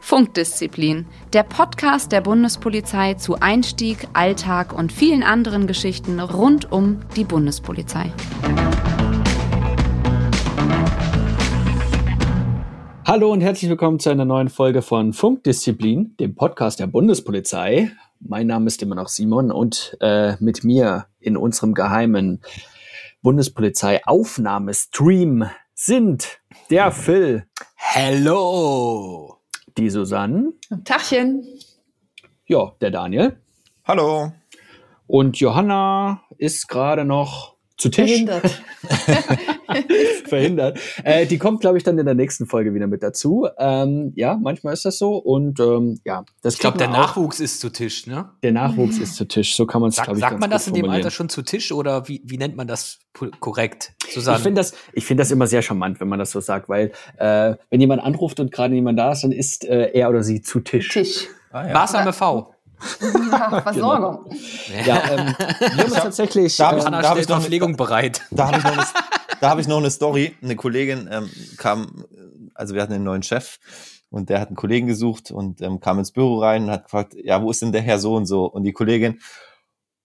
Funkdisziplin, der Podcast der Bundespolizei zu Einstieg, Alltag und vielen anderen Geschichten rund um die Bundespolizei. Hallo und herzlich willkommen zu einer neuen Folge von Funkdisziplin, dem Podcast der Bundespolizei. Mein Name ist immer noch Simon und äh, mit mir in unserem geheimen Bundespolizei-Aufnahmestream sind der Phil. Hello. Die Susanne. Tachchen. Ja, der Daniel. Hallo. Und Johanna ist gerade noch zu Tisch. Verhindert. Verhindert. Äh, die kommt, glaube ich, dann in der nächsten Folge wieder mit dazu. Ähm, ja, manchmal ist das so. Und ähm, ja, das Ich glaube, der auch. Nachwuchs ist zu Tisch, ne? Der Nachwuchs ist zu Tisch. So kann man es, glaube ich, sagt ganz man gut das in dem. Alter schon zu Tisch oder wie, wie nennt man das korrekt? Ich Susanne? finde das, ich finde das immer sehr charmant, wenn man das so sagt, weil äh, wenn jemand anruft und gerade niemand da ist, dann ist äh, er oder sie zu Tisch. Tisch. Ah, ja. Barsame V. Ja, Versorgung. Ja, ähm, wir haben tatsächlich. Da hab ich- ähm, da hab ich noch eine- Verpflegung bereit. Da habe ich noch eine, da habe ich noch eine Story. Eine Kollegin ähm, kam, also wir hatten einen neuen Chef und der hat einen Kollegen gesucht und ähm, kam ins Büro rein und hat gefragt, ja, wo ist denn der Herr so und so? Und die Kollegin,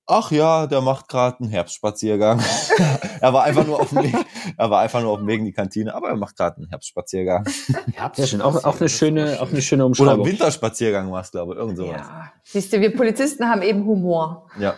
ach ja, der macht gerade einen Herbstspaziergang. er war einfach nur auf dem Weg, er war einfach nur auf dem Weg in die Kantine, aber er macht gerade einen Herbstspaziergang. ja, schön. Auch, auch eine schöne, auch eine schöne Oder Umschreibung. einen Winterspaziergang war es, glaube ich, irgend sowas. Ja. Siehst du, wir Polizisten haben eben Humor. Ja.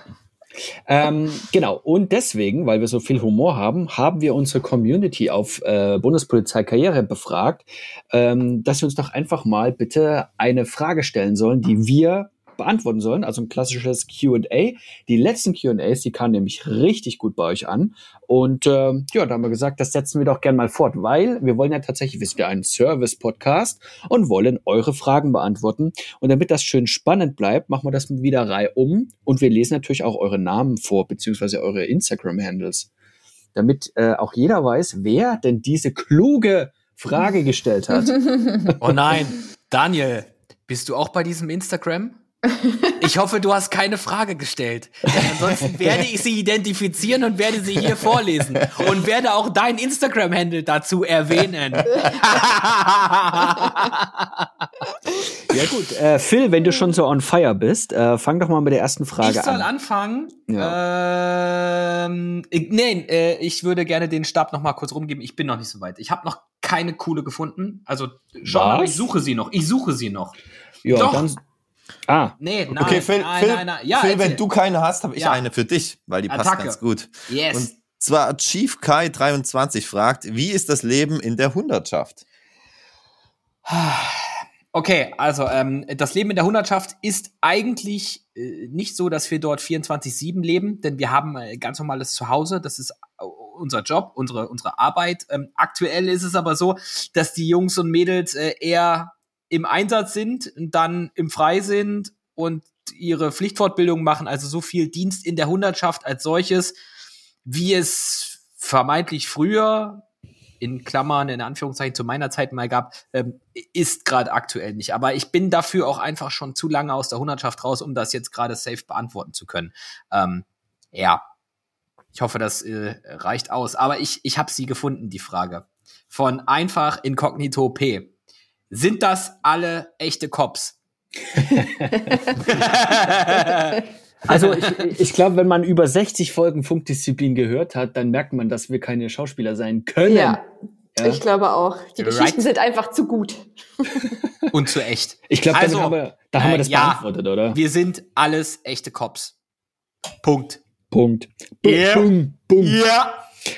Ähm, genau. Und deswegen, weil wir so viel Humor haben, haben wir unsere Community auf äh, Bundespolizei Karriere befragt, ähm, dass wir uns doch einfach mal bitte eine Frage stellen sollen, die wir beantworten sollen. Also ein klassisches Q&A. Die letzten Q&As, die kamen nämlich richtig gut bei euch an. Und ähm, ja, da haben wir gesagt, das setzen wir doch gern mal fort, weil wir wollen ja tatsächlich, wir sind ja ein Service-Podcast und wollen eure Fragen beantworten. Und damit das schön spannend bleibt, machen wir das wieder reihum und wir lesen natürlich auch eure Namen vor, beziehungsweise eure Instagram-Handles. Damit äh, auch jeder weiß, wer denn diese kluge Frage gestellt hat. Oh nein, Daniel, bist du auch bei diesem Instagram? Ich hoffe, du hast keine Frage gestellt. Ansonsten werde ich sie identifizieren und werde sie hier vorlesen und werde auch dein Instagram-Handle dazu erwähnen. Ja gut, äh, Phil, wenn du schon so on fire bist, äh, fang doch mal mit der ersten Frage ich soll an. anfangen. Ähm, ich, nee, äh, ich würde gerne den Stab noch mal kurz rumgeben. Ich bin noch nicht so weit. Ich habe noch keine coole gefunden. Also schon, aber ich suche sie noch. Ich suche sie noch. Ja, Doch. dann. Ah, Nee, nein, Okay, Phil, nein, Phil, nein, nein. Ja, Phil wenn du keine hast, habe ich Ja. eine für dich, weil die passt Attacke. ganz gut. Yes. Und zwar Chief Kai 23 fragt, wie ist das Leben in der Hundertschaft? Okay, also ähm, das Leben in der Hundertschaft ist eigentlich äh, nicht so, dass wir dort 24-7 leben, denn wir haben äh, ganz normales Zuhause, das ist äh, unser Job, unsere, unsere Arbeit. Ähm, aktuell ist es aber so, dass die Jungs und Mädels äh, eher im Einsatz sind, dann im Frei sind und ihre Pflichtfortbildung machen, also so viel Dienst in der Hundertschaft als solches, wie es vermeintlich früher in Klammern, in Anführungszeichen zu meiner Zeit mal gab, ähm, ist gerade aktuell nicht. Aber ich bin dafür auch einfach schon zu lange aus der Hundertschaft raus, um das jetzt gerade safe beantworten zu können. Ähm, ja, ich hoffe, das äh, reicht aus. Aber ich, ich habe sie gefunden, die Frage. Von einfach inkognito P. Sind das alle echte Cops? also ich, ich glaube, wenn man über 60 Folgen Funkdisziplin gehört hat, dann merkt man, dass wir keine Schauspieler sein können. Ja, Ja. ich glaube auch. Die Right. Geschichten sind einfach zu gut. Und zu echt. Ich glaube, Also, damit haben wir, da haben wir äh, das ja. beantwortet, oder? Wir sind alles echte Cops. Punkt. Punkt. Ja. Bum, bum. Ja.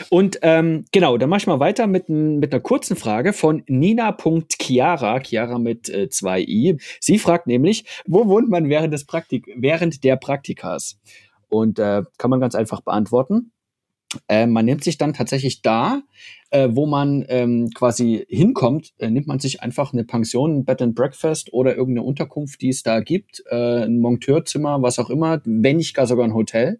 Und ähm, genau, dann mach ich mal weiter mit, mit einer kurzen Frage von Nina.Chiara, Chiara mit äh, zwei i. Sie fragt nämlich, wo wohnt man während, des Praktik während der Praktikas? Und äh, kann man ganz einfach beantworten. Äh, man nimmt sich dann tatsächlich da, äh, wo man ähm, quasi hinkommt, äh, nimmt man sich einfach eine Pension, ein Bed and Breakfast oder irgendeine Unterkunft, die es da gibt, äh, ein Monteurzimmer, was auch immer, wenn nicht gar sogar ein Hotel.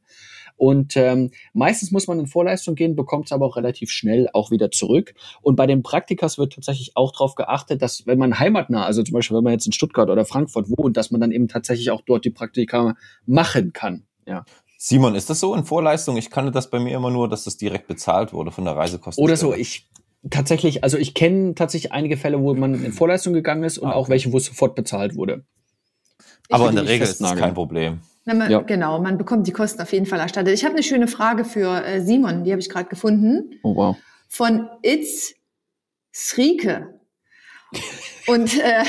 Und ähm, meistens muss man in Vorleistung gehen, bekommt es aber auch relativ schnell auch wieder zurück. Und bei den Praktikas wird tatsächlich auch darauf geachtet, dass wenn man heimatnah, also zum Beispiel wenn man jetzt in Stuttgart oder Frankfurt wohnt, dass man dann eben tatsächlich auch dort die Praktika machen kann. Ja. Simon, ist das so in Vorleistung? Ich kannte das bei mir immer nur, dass das direkt bezahlt wurde von der Reisekosten. Oder so, ich tatsächlich, also ich kenne tatsächlich einige Fälle, wo man in Vorleistung gegangen ist und Ah, auch okay. welche, wo es sofort bezahlt wurde. Aber will in der Regel ist das kein Problem. Na, man, Ja. Genau, man bekommt die Kosten auf jeden Fall erstattet. Ich habe eine schöne Frage für äh, Simon, die habe ich gerade gefunden, Oh wow. von Itz Srike. Und äh,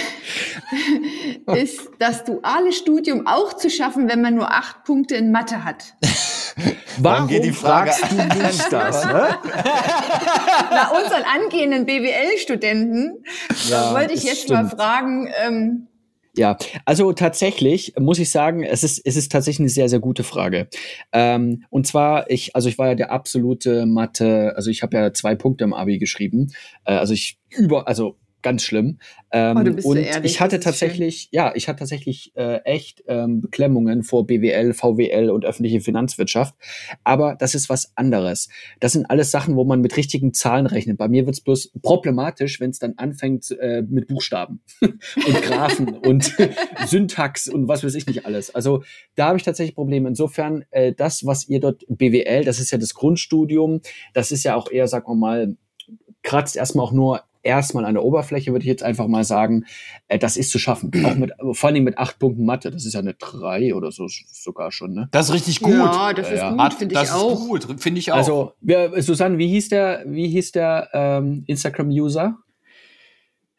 ist das duale Studium auch zu schaffen, wenn man nur acht Punkte in Mathe hat? Warum geht die Frage fragst du mich das? Ne? Na, unseren angehenden BWL-Studenten Ja, wollte ich jetzt mal stimmt. fragen, ähm, Ja, also tatsächlich muss ich sagen, es ist, es ist tatsächlich eine sehr, sehr gute Frage. Ähm, und zwar, ich, also ich war ja der absolute Mathe, also ich habe ja zwei Punkte im Abi geschrieben. Äh, also ich über, also ganz schlimm. Ähm, Oh, bist so und ich hatte tatsächlich, ja, ich hatte tatsächlich äh, echt ähm, Beklemmungen vor BWL, VWL und öffentliche Finanzwirtschaft. Aber das ist was anderes. Das sind alles Sachen, wo man mit richtigen Zahlen rechnet. Bei mir wird's bloß problematisch, wenn es dann anfängt äh, mit Buchstaben und Graphen und Syntax und was weiß ich nicht alles. Also da habe ich tatsächlich Probleme. Insofern, äh, das, was ihr dort BWL, das ist ja das Grundstudium, das ist ja auch eher, sagen wir mal, kratzt erstmal auch nur erstmal an der Oberfläche, würde ich jetzt einfach mal sagen, äh, das ist zu schaffen. Auch mit, vor allen Dingen mit acht Punkten Mathe, das ist ja eine drei oder so sogar schon, ne? Das ist richtig gut. ja, das ist Ja. gut, finde das ich auch. ist gut, finde ich auch. Also, wer, Susanne, wie hieß der, wie hieß der ähm, Instagram-User?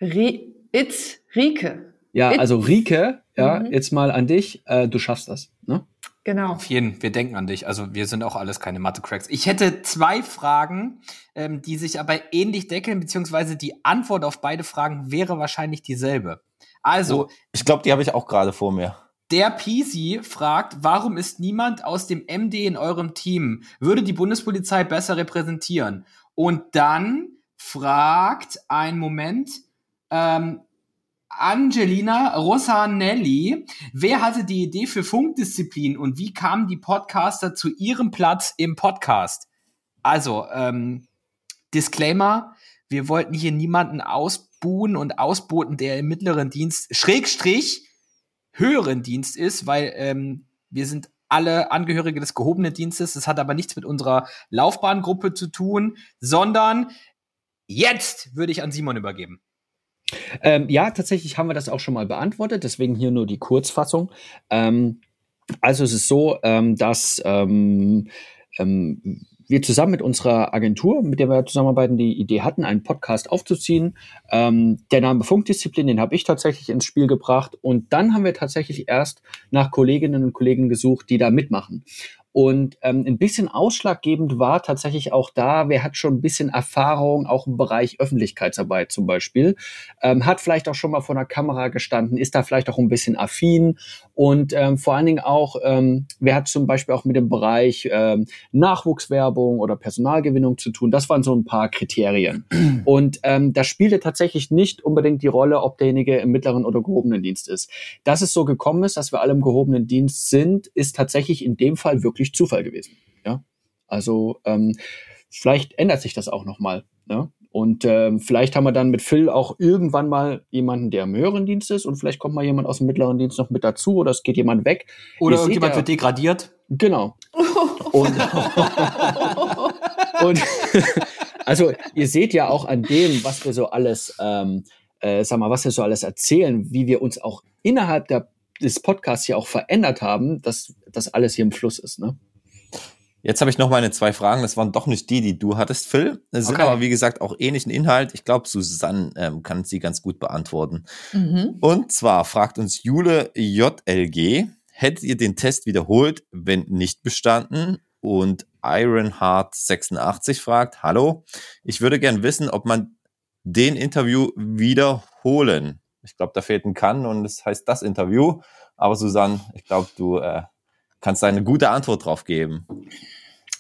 Ri Itz Rike, Ja, It- also Rike, ja, Mhm. jetzt mal an dich, äh, du schaffst das, ne? Genau. Auf jeden, wir denken an dich. Also wir sind auch alles keine Mathe-Cracks. Ich hätte zwei Fragen, ähm, die sich aber ähnlich deckeln, beziehungsweise die Antwort auf beide Fragen wäre wahrscheinlich dieselbe. Also, Oh, ich glaube, die habe ich auch gerade vor mir. der Peasy fragt, warum ist niemand aus dem MD in eurem Team? Würde die Bundespolizei besser repräsentieren? Und dann fragt ein Moment, ähm, Angelina Rosanelli, wer hatte die Idee für Funkdisziplin und wie kamen die Podcaster zu ihrem Platz im Podcast? Also, ähm, Disclaimer, wir wollten hier niemanden ausbuhen und ausboten, der im mittleren Dienst, Schrägstrich, höheren Dienst ist, weil ähm, wir sind alle Angehörige des gehobenen Dienstes. Das hat aber nichts mit unserer Laufbahngruppe zu tun, sondern jetzt würde ich an Simon übergeben. Ähm, ja, tatsächlich haben wir das auch schon mal beantwortet, deswegen hier nur die Kurzfassung. Ähm, also es ist so, ähm, dass ähm, ähm, wir zusammen mit unserer Agentur, mit der wir zusammenarbeiten, die Idee hatten, einen Podcast aufzuziehen. Ähm, der Name Funkdisziplin, den habe ich tatsächlich ins Spiel gebracht. Und dann haben wir tatsächlich erst nach Kolleginnen und Kollegen gesucht, die da mitmachen. Und ähm, ein bisschen ausschlaggebend war tatsächlich auch da, wer hat schon ein bisschen Erfahrung, auch im Bereich Öffentlichkeitsarbeit zum Beispiel, ähm, hat vielleicht auch schon mal vor einer Kamera gestanden, ist da vielleicht auch ein bisschen affin und ähm, vor allen Dingen auch, ähm, wer hat zum Beispiel auch mit dem Bereich ähm, Nachwuchswerbung oder Personalgewinnung zu tun. Das waren so ein paar Kriterien. Und ähm, das spielte tatsächlich nicht unbedingt die Rolle, ob derjenige im mittleren oder gehobenen Dienst ist. Dass es so gekommen ist, dass wir alle im gehobenen Dienst sind, ist tatsächlich in dem Fall wirklich Zufall gewesen. Ja, also ähm, vielleicht ändert sich das auch noch mal. Ne? Und ähm, vielleicht haben wir dann mit Phil auch irgendwann mal jemanden, der im höheren Dienst ist, und vielleicht kommt mal jemand aus dem mittleren Dienst noch mit dazu oder es geht jemand weg. Oder Ihr irgendjemand ja- wird degradiert. Genau. Und, und also ihr seht ja auch an dem, was wir so alles, ähm, äh, sag mal, was wir so alles erzählen, wie wir uns auch innerhalb der, des Podcasts hier auch verändert haben, dass das alles hier im Fluss ist. Ne? Jetzt habe ich noch meine zwei Fragen. Das waren doch nicht die, die du hattest, Phil. Das sind Okay. aber, wie gesagt, auch ähnlichen Inhalt. Ich glaube, Susanne ähm, kann sie ganz gut beantworten. Mhm. Und zwar fragt uns Jule JLG, hättet ihr den Test wiederholt, wenn nicht bestanden? Und Ironheart86 fragt, hallo, ich würde gern wissen, ob man den Interview wiederholen. Ich glaube, da fehlt ein Kann und es heißt das Interview. Aber Susanne, ich glaube, du äh, kannst eine gute Antwort drauf geben.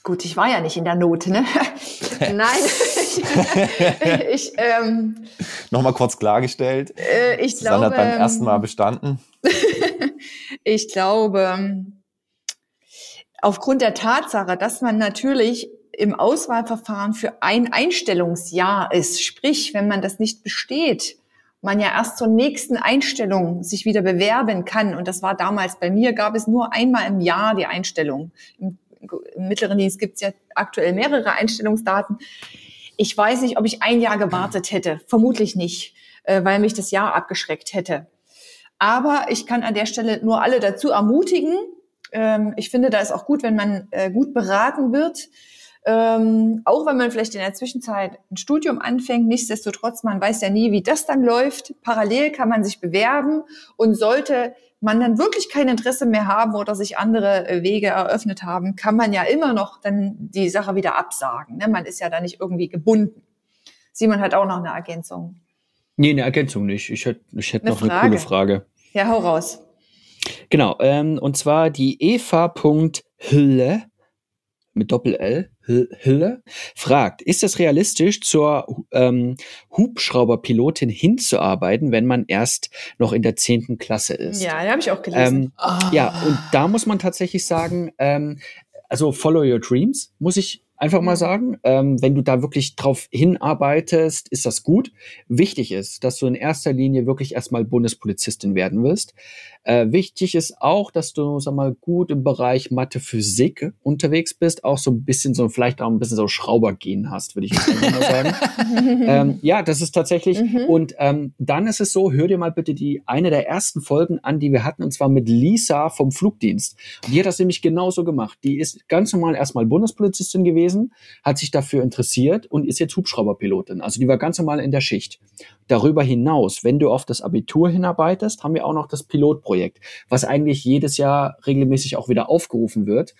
Gut, ich war ja nicht in der Not, ne? Nein, ich, ich, ähm, Nochmal kurz klargestellt. äh, ich Susanne glaube, hat beim ersten Mal bestanden. ich glaube, aufgrund der Tatsache, dass man natürlich im Auswahlverfahren für ein Einstellungsjahr ist, sprich, wenn man das nicht besteht man ja erst zur nächsten Einstellung sich wieder bewerben kann. Und das war damals bei mir, gab es nur einmal im Jahr die Einstellung. Im, im mittleren Dienst gibt es ja aktuell mehrere Einstellungsdaten. Ich weiß nicht, ob ich ein Jahr gewartet hätte. Vermutlich nicht, äh, weil mich das Jahr abgeschreckt hätte. Aber ich kann an der Stelle nur alle dazu ermutigen. Ähm, ich finde, da ist auch gut, wenn man äh, gut beraten wird ähm, auch wenn man vielleicht in der Zwischenzeit ein Studium anfängt, nichtsdestotrotz, man weiß ja nie, wie das dann läuft. Parallel kann man sich bewerben und sollte man dann wirklich kein Interesse mehr haben oder sich andere äh, Wege eröffnet haben, kann man ja immer noch dann die Sache wieder absagen. Ne? Man ist ja da nicht irgendwie gebunden. Simon hat auch noch eine Ergänzung. Nee, eine Ergänzung nicht. Ich hätte ich hätt noch Frage. eine coole Frage. Ja, hau raus. Genau, ähm, und zwar die Eva.hülle mit Doppel-L, Hille, fragt, ist es realistisch, zur ähm, Hubschrauberpilotin hinzuarbeiten, wenn man erst noch in der zehnten Klasse ist? Ja, da habe ich auch gelesen. Ähm, oh. Ja, und da muss man tatsächlich sagen, ähm, also follow your dreams, muss ich einfach mal mhm. sagen. Ähm, wenn du da wirklich drauf hinarbeitest, ist das gut. Wichtig ist, dass du in erster Linie wirklich erstmal Bundespolizistin werden wirst. Äh, wichtig ist auch, dass du, sag mal, gut im Bereich Mathe, Physik unterwegs bist, auch so ein bisschen so, vielleicht auch ein bisschen so Schraubergehen hast, würde ich mal sagen. ähm, ja, das ist tatsächlich. Mhm. Und ähm, dann ist es so, hör dir mal bitte die eine der ersten Folgen an, die wir hatten, und zwar mit Lisa vom Flugdienst. Die hat das nämlich genauso gemacht. Die ist ganz normal erstmal Bundespolizistin gewesen, hat sich dafür interessiert und ist jetzt Hubschrauberpilotin. Also die war ganz normal in der Schicht. Darüber hinaus, wenn du auf das Abitur hinarbeitest, haben wir auch noch das Pilotprojekt, was eigentlich jedes Jahr regelmäßig auch wieder aufgerufen wird.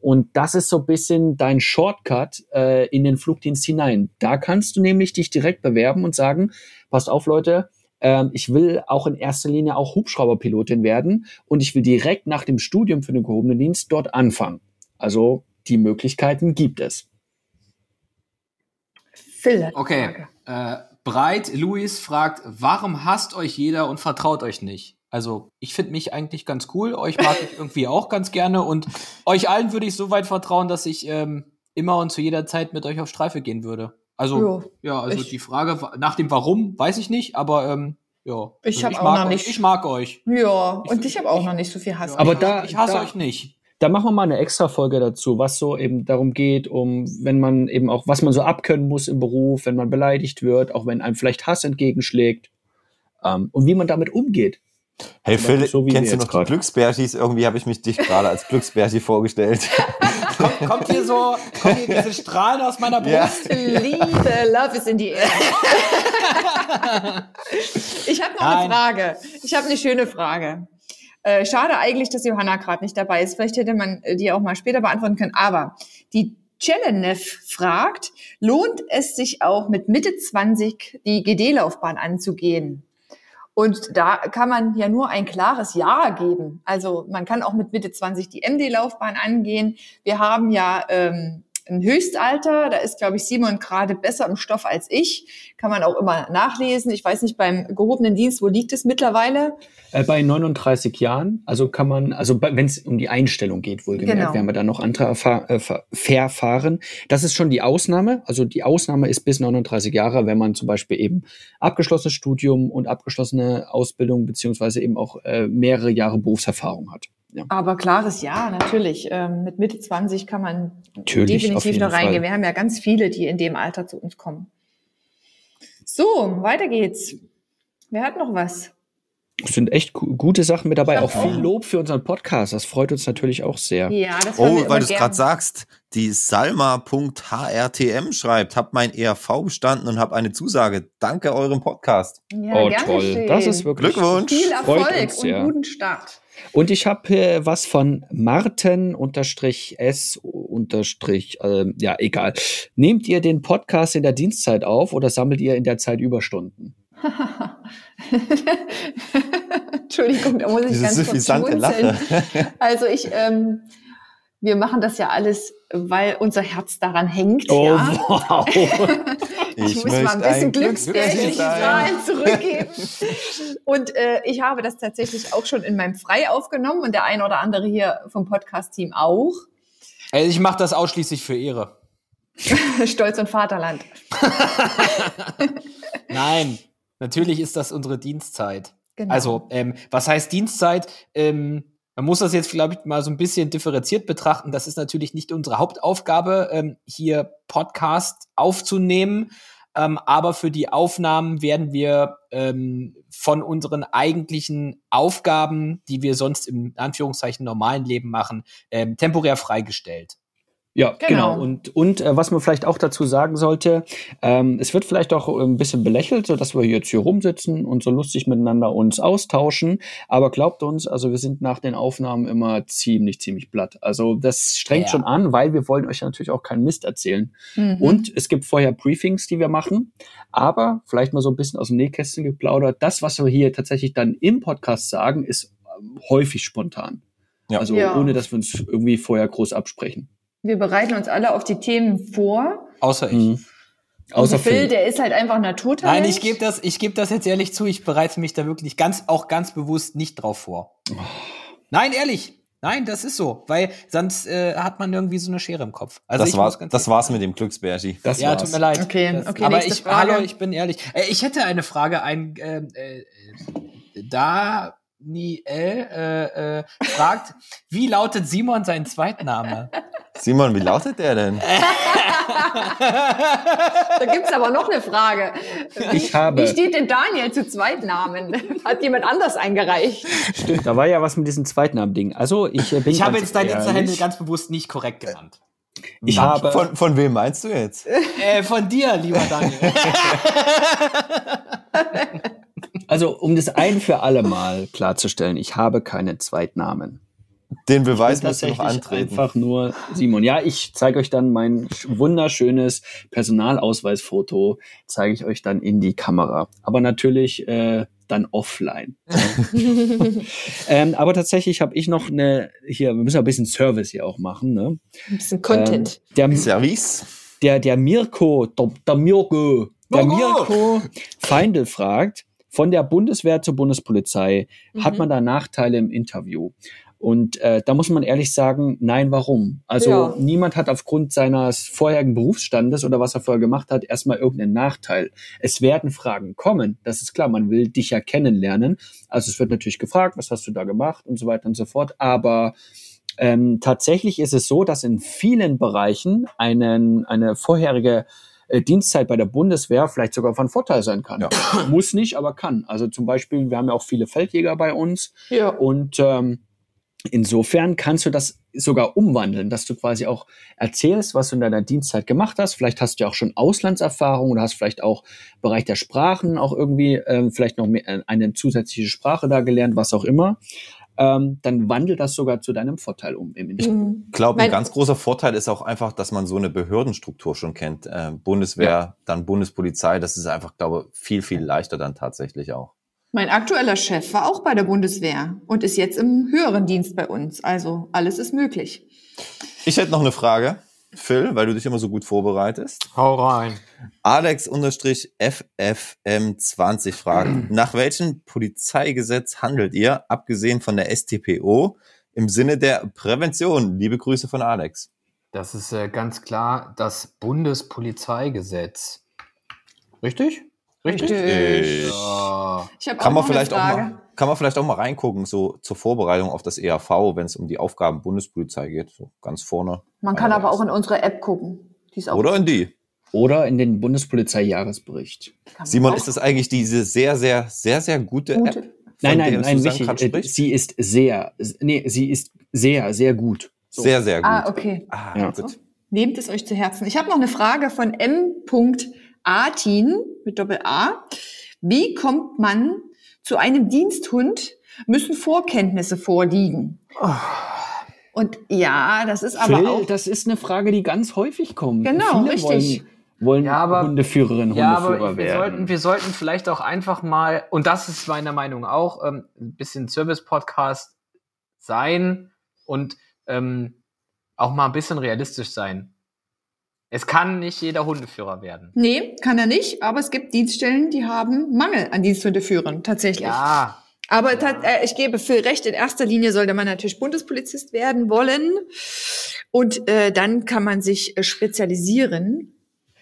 Und das ist so ein bisschen dein Shortcut äh, in den Flugdienst hinein. Da kannst du nämlich dich direkt bewerben und sagen, passt auf Leute, äh, ich will auch in erster Linie auch Hubschrauberpilotin werden und ich will direkt nach dem Studium für den gehobenen Dienst dort anfangen. Also die Möglichkeiten gibt es. Phil. Okay. Äh, Breit, Luis fragt, warum hasst euch jeder und vertraut euch nicht? Also, ich finde mich eigentlich ganz cool, euch mag ich irgendwie auch ganz gerne und euch allen würde ich so weit vertrauen, dass ich ähm, immer und zu jeder Zeit mit euch auf Streife gehen würde. Also, jo, ja, also ich, die Frage nach dem Warum weiß ich nicht, aber ähm, ja. Ich also habe auch noch euch, nicht. Ich mag euch. Ja, ich und ich habe auch noch nicht so viel Hass. Aber da, ich hasse da, euch nicht da machen wir mal eine extra Folge dazu, was so eben darum geht, um, wenn man eben auch, was man so abkönnen muss im Beruf, wenn man beleidigt wird, auch wenn einem vielleicht Hass entgegenschlägt, ähm, und wie man damit umgeht. Hey Phil, so kennst du noch die Glücksbärchis? Irgendwie habe ich mich dich gerade als Glücksbärchi vorgestellt. kommt, kommt, hier so, kommen hier diese Strahlen aus meiner Brust? Ja. Liebe, Love is in the air. ich habe noch Nein. eine Frage. Ich habe eine schöne Frage. Äh, schade eigentlich, dass Johanna gerade nicht dabei ist. Vielleicht hätte man äh, die auch mal später beantworten können. Aber die Chelenev fragt, lohnt es sich auch mit Mitte 20 die GD-Laufbahn anzugehen? Und da kann man ja nur ein klares Ja geben. Also man kann auch mit Mitte 20 die MD-Laufbahn angehen. Wir haben ja ähm, ein Höchstalter. Da ist, glaube ich, Simon gerade besser im Stoff als ich. Kann man auch immer nachlesen. Ich weiß nicht, beim gehobenen Dienst, wo liegt es mittlerweile? Äh, bei 39 Jahren. Also kann man, also wenn es um die Einstellung geht, wohlgemerkt, genau. werden wir dann noch andere äh, Verfahren. Das ist schon die Ausnahme. Also die Ausnahme ist bis 39 Jahre, wenn man zum Beispiel eben abgeschlossenes Studium und abgeschlossene Ausbildung beziehungsweise eben auch äh, mehrere Jahre Berufserfahrung hat. Ja. Aber klares Ja, natürlich. Ähm, mit Mitte 20 kann man natürlich, definitiv noch reingehen. Fall. Wir haben ja ganz viele, die in dem Alter zu uns kommen. So, weiter geht's. Wer hat noch was? Es sind echt gute Sachen mit dabei. Auch viel Lob für unseren Podcast. Das freut uns natürlich auch sehr. Ja, das Oh, weil du es gerade sagst. Die Salma.hrtm schreibt, hab mein ERV bestanden und habe eine Zusage. Danke eurem Podcast. Ja, oh, toll. Schön. Das ist wirklich Glückwunsch. Viel Erfolg und guten Start. Und ich habe äh, was von Marten unterstrich S unterstrich, äh, ja, egal. Nehmt ihr den Podcast in der Dienstzeit auf oder sammelt ihr in der Zeit Überstunden? Entschuldigung, da muss ich Diese ganz kurz Lache. Also ich, ähm, wir machen das ja alles, weil unser Herz daran hängt. Oh, ja. wow. ich, ich muss mal ein bisschen glücksbärchen Zahlen zurückgeben. und äh, ich habe das tatsächlich auch schon in meinem Frei aufgenommen und der ein oder andere hier vom Podcast-Team auch. Also ich mache das ausschließlich für Ehre. Stolz und Vaterland. Nein, Natürlich ist das unsere Dienstzeit. Genau. Also, ähm, was heißt Dienstzeit? Ähm, man muss das jetzt, glaube ich, mal so ein bisschen differenziert betrachten. Das ist natürlich nicht unsere Hauptaufgabe, ähm, hier Podcast aufzunehmen. Ähm, aber für die Aufnahmen werden wir ähm, von unseren eigentlichen Aufgaben, die wir sonst im Anführungszeichen normalen Leben machen, ähm, temporär freigestellt. Ja, genau. Genau. Und, und äh, was man vielleicht auch dazu sagen sollte, ähm, es wird vielleicht auch ein bisschen belächelt, so dass wir jetzt hier rumsitzen und so lustig miteinander uns austauschen. Aber glaubt uns, also wir sind nach den Aufnahmen immer ziemlich, ziemlich platt. Also das strengt Ja. schon an, weil wir wollen euch natürlich auch keinen Mist erzählen. Mhm. Und es gibt vorher Briefings, die wir machen. Aber vielleicht mal so ein bisschen aus dem Nähkästchen geplaudert. Das, was wir hier tatsächlich dann im Podcast sagen, ist ähm, häufig spontan. Ja. Also Ja. ohne, dass wir uns irgendwie vorher groß absprechen. Wir bereiten uns alle auf die Themen vor. Außer ich. Mhm. Außer Phil, Phil. der ist halt einfach Naturtalent. Nein, ich gebe das, ich gebe das jetzt ehrlich zu. Ich bereite mich da wirklich ganz, auch ganz bewusst nicht drauf vor. Nein, ehrlich. Nein, das ist so, weil sonst äh, hat man irgendwie so eine Schere im Kopf. Also das ich war, das war's mit dem Glücksbärchi. Das ja, war's. tut mir leid. Okay, das, okay, aber ich, Frage. hallo, ich bin ehrlich. Äh, ich hätte eine Frage ein, äh, äh, Daniel äh, äh, fragt, wie lautet Simon sein Zweitname? Simon, wie lautet der denn? Da gibt's aber noch eine Frage. Ich habe- Wie steht denn Daniel zu Zweitnamen? Hat jemand anders eingereicht? Stimmt, da war ja was mit diesem Zweitnamen-Ding. Also ich äh, bin Ich habe jetzt dein. Insta-Handle ganz bewusst nicht korrekt genannt. Ich habe Von, von wem meinst du jetzt? Äh, von dir, lieber Daniel. also um das ein für alle Mal klarzustellen, ich habe keinen Zweitnamen. Den Beweis du noch antreten. einfach nur Simon. Ja, ich zeige euch dann mein sch- wunderschönes Personalausweisfoto, zeige ich euch dann in die Kamera. Aber natürlich äh, dann offline. ähm, aber tatsächlich habe ich noch eine, hier, wir müssen ein bisschen Service hier auch machen. Ne? Ein bisschen Content. Ähm, der, Service? der, der Mirko, der, der Mirko, der Mirko! Feindl fragt, von der Bundeswehr zur Bundespolizei, hat Mhm. man da Nachteile im Interview? Und äh, da muss man ehrlich sagen, nein, warum? Also Ja. niemand hat aufgrund seines vorherigen Berufsstandes oder was er vorher gemacht hat, erstmal irgendeinen Nachteil. Es werden Fragen kommen, das ist klar, man will dich ja kennenlernen. Also es wird natürlich gefragt, was hast du da gemacht und so weiter und so fort. Aber ähm, tatsächlich ist es so, dass in vielen Bereichen einen, eine vorherige äh, Dienstzeit bei der Bundeswehr vielleicht sogar von Vorteil sein kann. Ja. Muss nicht, aber kann. Also zum Beispiel, wir haben ja auch viele Feldjäger bei uns Ja. und ähm, insofern kannst du das sogar umwandeln, dass du quasi auch erzählst, was du in deiner Dienstzeit gemacht hast. Vielleicht hast du ja auch schon Auslandserfahrung oder hast vielleicht auch Bereich der Sprachen auch irgendwie ähm, vielleicht noch mehr, äh, eine zusätzliche Sprache da gelernt, was auch immer. Ähm, dann wandel das sogar zu deinem Vorteil um im. Mhm. Ich glaube, ein ganz großer Vorteil ist auch einfach, dass man so eine Behördenstruktur schon kennt. Äh, Bundeswehr, dann Bundespolizei, das ist einfach, glaube ich, viel, viel leichter dann tatsächlich auch. Mein aktueller Chef war auch bei der Bundeswehr und ist jetzt im höheren Dienst bei uns. Also alles ist möglich. Ich hätte noch eine Frage, Phil, weil du dich immer so gut vorbereitest. Hau rein. Alex-FFM20 fragt, nach welchem Polizeigesetz handelt ihr, abgesehen von der STPO, im Sinne der Prävention? Liebe Grüße von Alex. Das ist äh, ganz klar das Bundespolizeigesetz. Richtig? Richtig? Richtig. Ja. Ich habe auch Kann man, noch vielleicht eine auch Frage. mal, kann man vielleicht auch mal reingucken, so zur Vorbereitung auf das ERV, wenn es um die Aufgaben Bundespolizei geht, so ganz vorne. Man kann aber auch in unsere App gucken. Die ist auch Oder in die. Oder in den Bundespolizei-Jahresbericht. Simon, auch ist das eigentlich diese sehr, sehr, sehr, sehr gute, Gute. App? Nein, von nein, nein, gerade äh, spricht? Sie ist sehr, nee, sie ist sehr, sehr gut. So. Sehr, sehr gut. Ah, okay. Ah, Ja. gut. Nehmt es euch zu Herzen. Ich habe noch eine Frage von M.Atin mit Doppel-A. Wie kommt man zu einem Diensthund? Müssen Vorkenntnisse vorliegen? Und ja, das ist aber Phil, auch. das ist eine Frage, die ganz häufig kommt. Genau, Viele richtig. Wollen, wollen Ja, aber- Hundeführerinnen, Ja, Hundeführer aber wir werden. sollten, wir sollten vielleicht auch einfach mal, und das ist meiner Meinung auch, ähm, ein bisschen Service-Podcast sein und ähm, auch mal ein bisschen realistisch sein. Es kann nicht jeder Hundeführer werden. Nee, kann er nicht, aber es gibt Dienststellen, die haben Mangel an Diensthundeführern, tatsächlich. Ja, Aber tat- äh, ich gebe Phil recht, in erster Linie sollte man natürlich Bundespolizist werden wollen. Und äh, dann kann man sich äh, spezialisieren.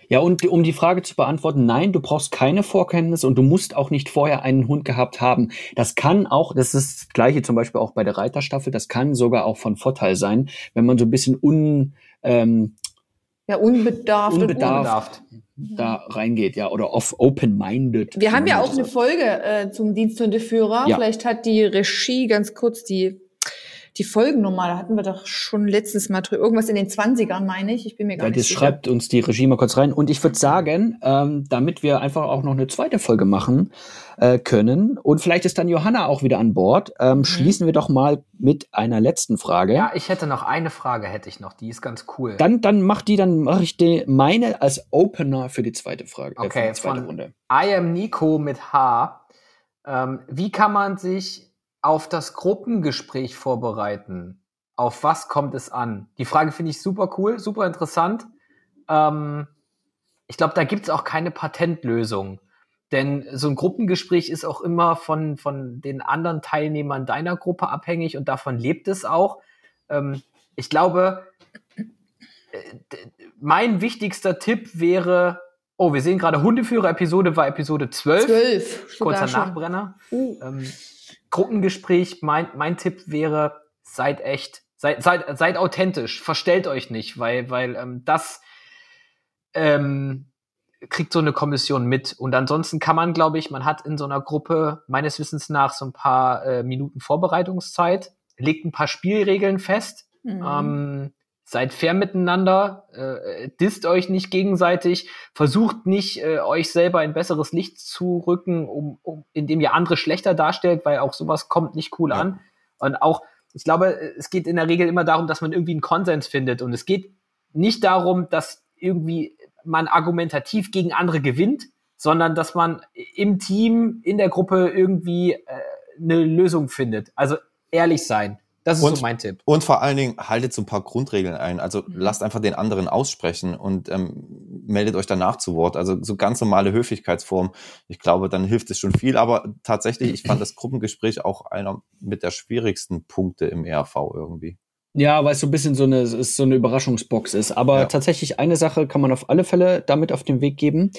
Ja, und um die Frage zu beantworten, nein, du brauchst keine Vorkenntnis und du musst auch nicht vorher einen Hund gehabt haben. Das kann auch, das ist das gleiche zum Beispiel auch bei der Reiterstaffel, das kann sogar auch von Vorteil sein, wenn man so ein bisschen un, ähm, Ja, unbedarft. und Unbedarft. da reingeht, ja, oder off open-minded. Wir haben ja auch eine. Folge äh, zum Diensthundeführer. Ja. Vielleicht hat die Regie ganz kurz die, die Folgennummer, da hatten wir doch schon letztes Mal drüber. Irgendwas in den 20ern, meine ich. Ich bin mir gar Ja, nicht das sicher. schreibt uns die Regie mal kurz rein. Und ich würde sagen, ähm, damit wir einfach auch noch eine zweite Folge machen äh, können und vielleicht ist dann Johanna auch wieder an Bord, ähm, Mhm. schließen wir doch mal mit einer letzten Frage. Ja, ich hätte noch eine Frage, hätte ich noch. Die ist ganz cool. Dann, dann mach die, dann mache ich die, meine als Opener für die zweite Frage, äh, für Okay, die zweite von- Runde. I am Nico mit H. Ähm, wie kann man sich auf das Gruppengespräch vorbereiten? Auf was kommt es an? Die Frage finde ich super cool, super interessant. Ähm, ich glaube, da gibt es auch keine Patentlösung. Denn so ein Gruppengespräch ist auch immer von, von den anderen Teilnehmern deiner Gruppe abhängig und davon lebt es auch. Ähm, ich glaube, äh, mein wichtigster Tipp wäre, oh, wir sehen gerade Hundeführer-Episode war Episode 12. Zwölf. sogar Kurzer schon. Nachbrenner. Uh. Ähm, Gruppengespräch, mein, mein Tipp wäre, seid echt, seid, seid, seid authentisch, verstellt euch nicht, weil, weil ähm, das ähm, kriegt so eine Kommission mit. Und ansonsten kann man, glaube ich, man hat in so einer Gruppe meines Wissens nach so ein paar äh, Minuten Vorbereitungszeit, legt ein paar Spielregeln fest, Mhm. ähm, seid fair miteinander, äh, disst euch nicht gegenseitig, versucht nicht, äh, euch selber in besseres Licht zu rücken, um, um, indem ihr andere schlechter darstellt, weil auch sowas kommt nicht cool Ja. an. Und auch, ich glaube, es geht in der Regel immer darum, dass man irgendwie einen Konsens findet. Und es geht nicht darum, dass irgendwie man argumentativ gegen andere gewinnt, sondern dass man im Team, in der Gruppe irgendwie äh, eine Lösung findet. Also ehrlich sein. Das ist Und- so mein Tipp. Und vor allen Dingen haltet so ein paar Grundregeln ein. Also Mhm. lasst einfach den anderen aussprechen und ähm, meldet euch danach zu Wort. Also so ganz normale Höflichkeitsform. Ich glaube, dann hilft es schon viel. Aber tatsächlich, ich fand das Gruppengespräch auch einer mit der schwierigsten Punkte im ERV irgendwie. Ja, weil es so ein bisschen so eine, es ist so eine Überraschungsbox ist. Aber Ja. tatsächlich eine Sache kann man auf alle Fälle damit auf den Weg geben.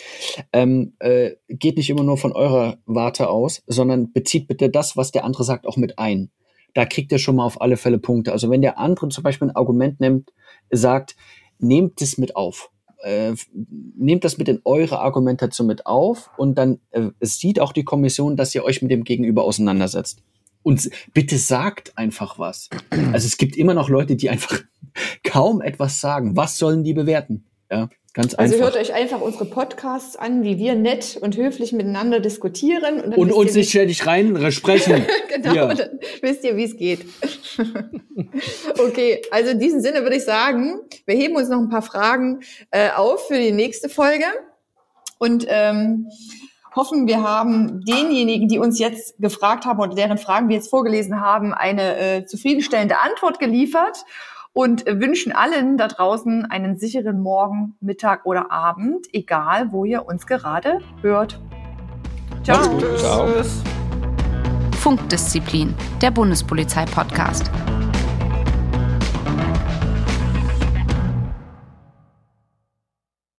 Ähm, äh, geht nicht immer nur von eurer Warte aus, sondern bezieht bitte das, was der andere sagt, auch mit ein. Da kriegt ihr schon mal auf alle Fälle Punkte. Also wenn der andere zum Beispiel ein Argument nimmt, sagt, nehmt es mit auf. Äh, nehmt das mit in eure Argumentation mit auf und dann äh, sieht auch die Kommission, dass ihr euch mit dem Gegenüber auseinandersetzt. Und bitte sagt einfach was. Also es gibt immer noch Leute, die einfach kaum etwas sagen. Was sollen die bewerten? Ja, ganz Also einfach. hört euch einfach unsere Podcasts an, wie wir nett und höflich miteinander diskutieren. Und, und uns ihr, nicht ständig rein sprechen. Genau, Ja. dann wisst ihr, wie es geht. okay, also in diesem Sinne würde ich sagen, wir heben uns noch ein paar Fragen äh, auf für die nächste Folge und ähm, hoffen, wir haben denjenigen, die uns jetzt gefragt haben oder deren Fragen wir jetzt vorgelesen haben, eine äh, zufriedenstellende Antwort geliefert und wünschen allen da draußen einen sicheren Morgen, Mittag oder Abend, egal wo ihr uns gerade hört. Ciao. gut. Ciao. Funkdisziplin, der Bundespolizei-Podcast.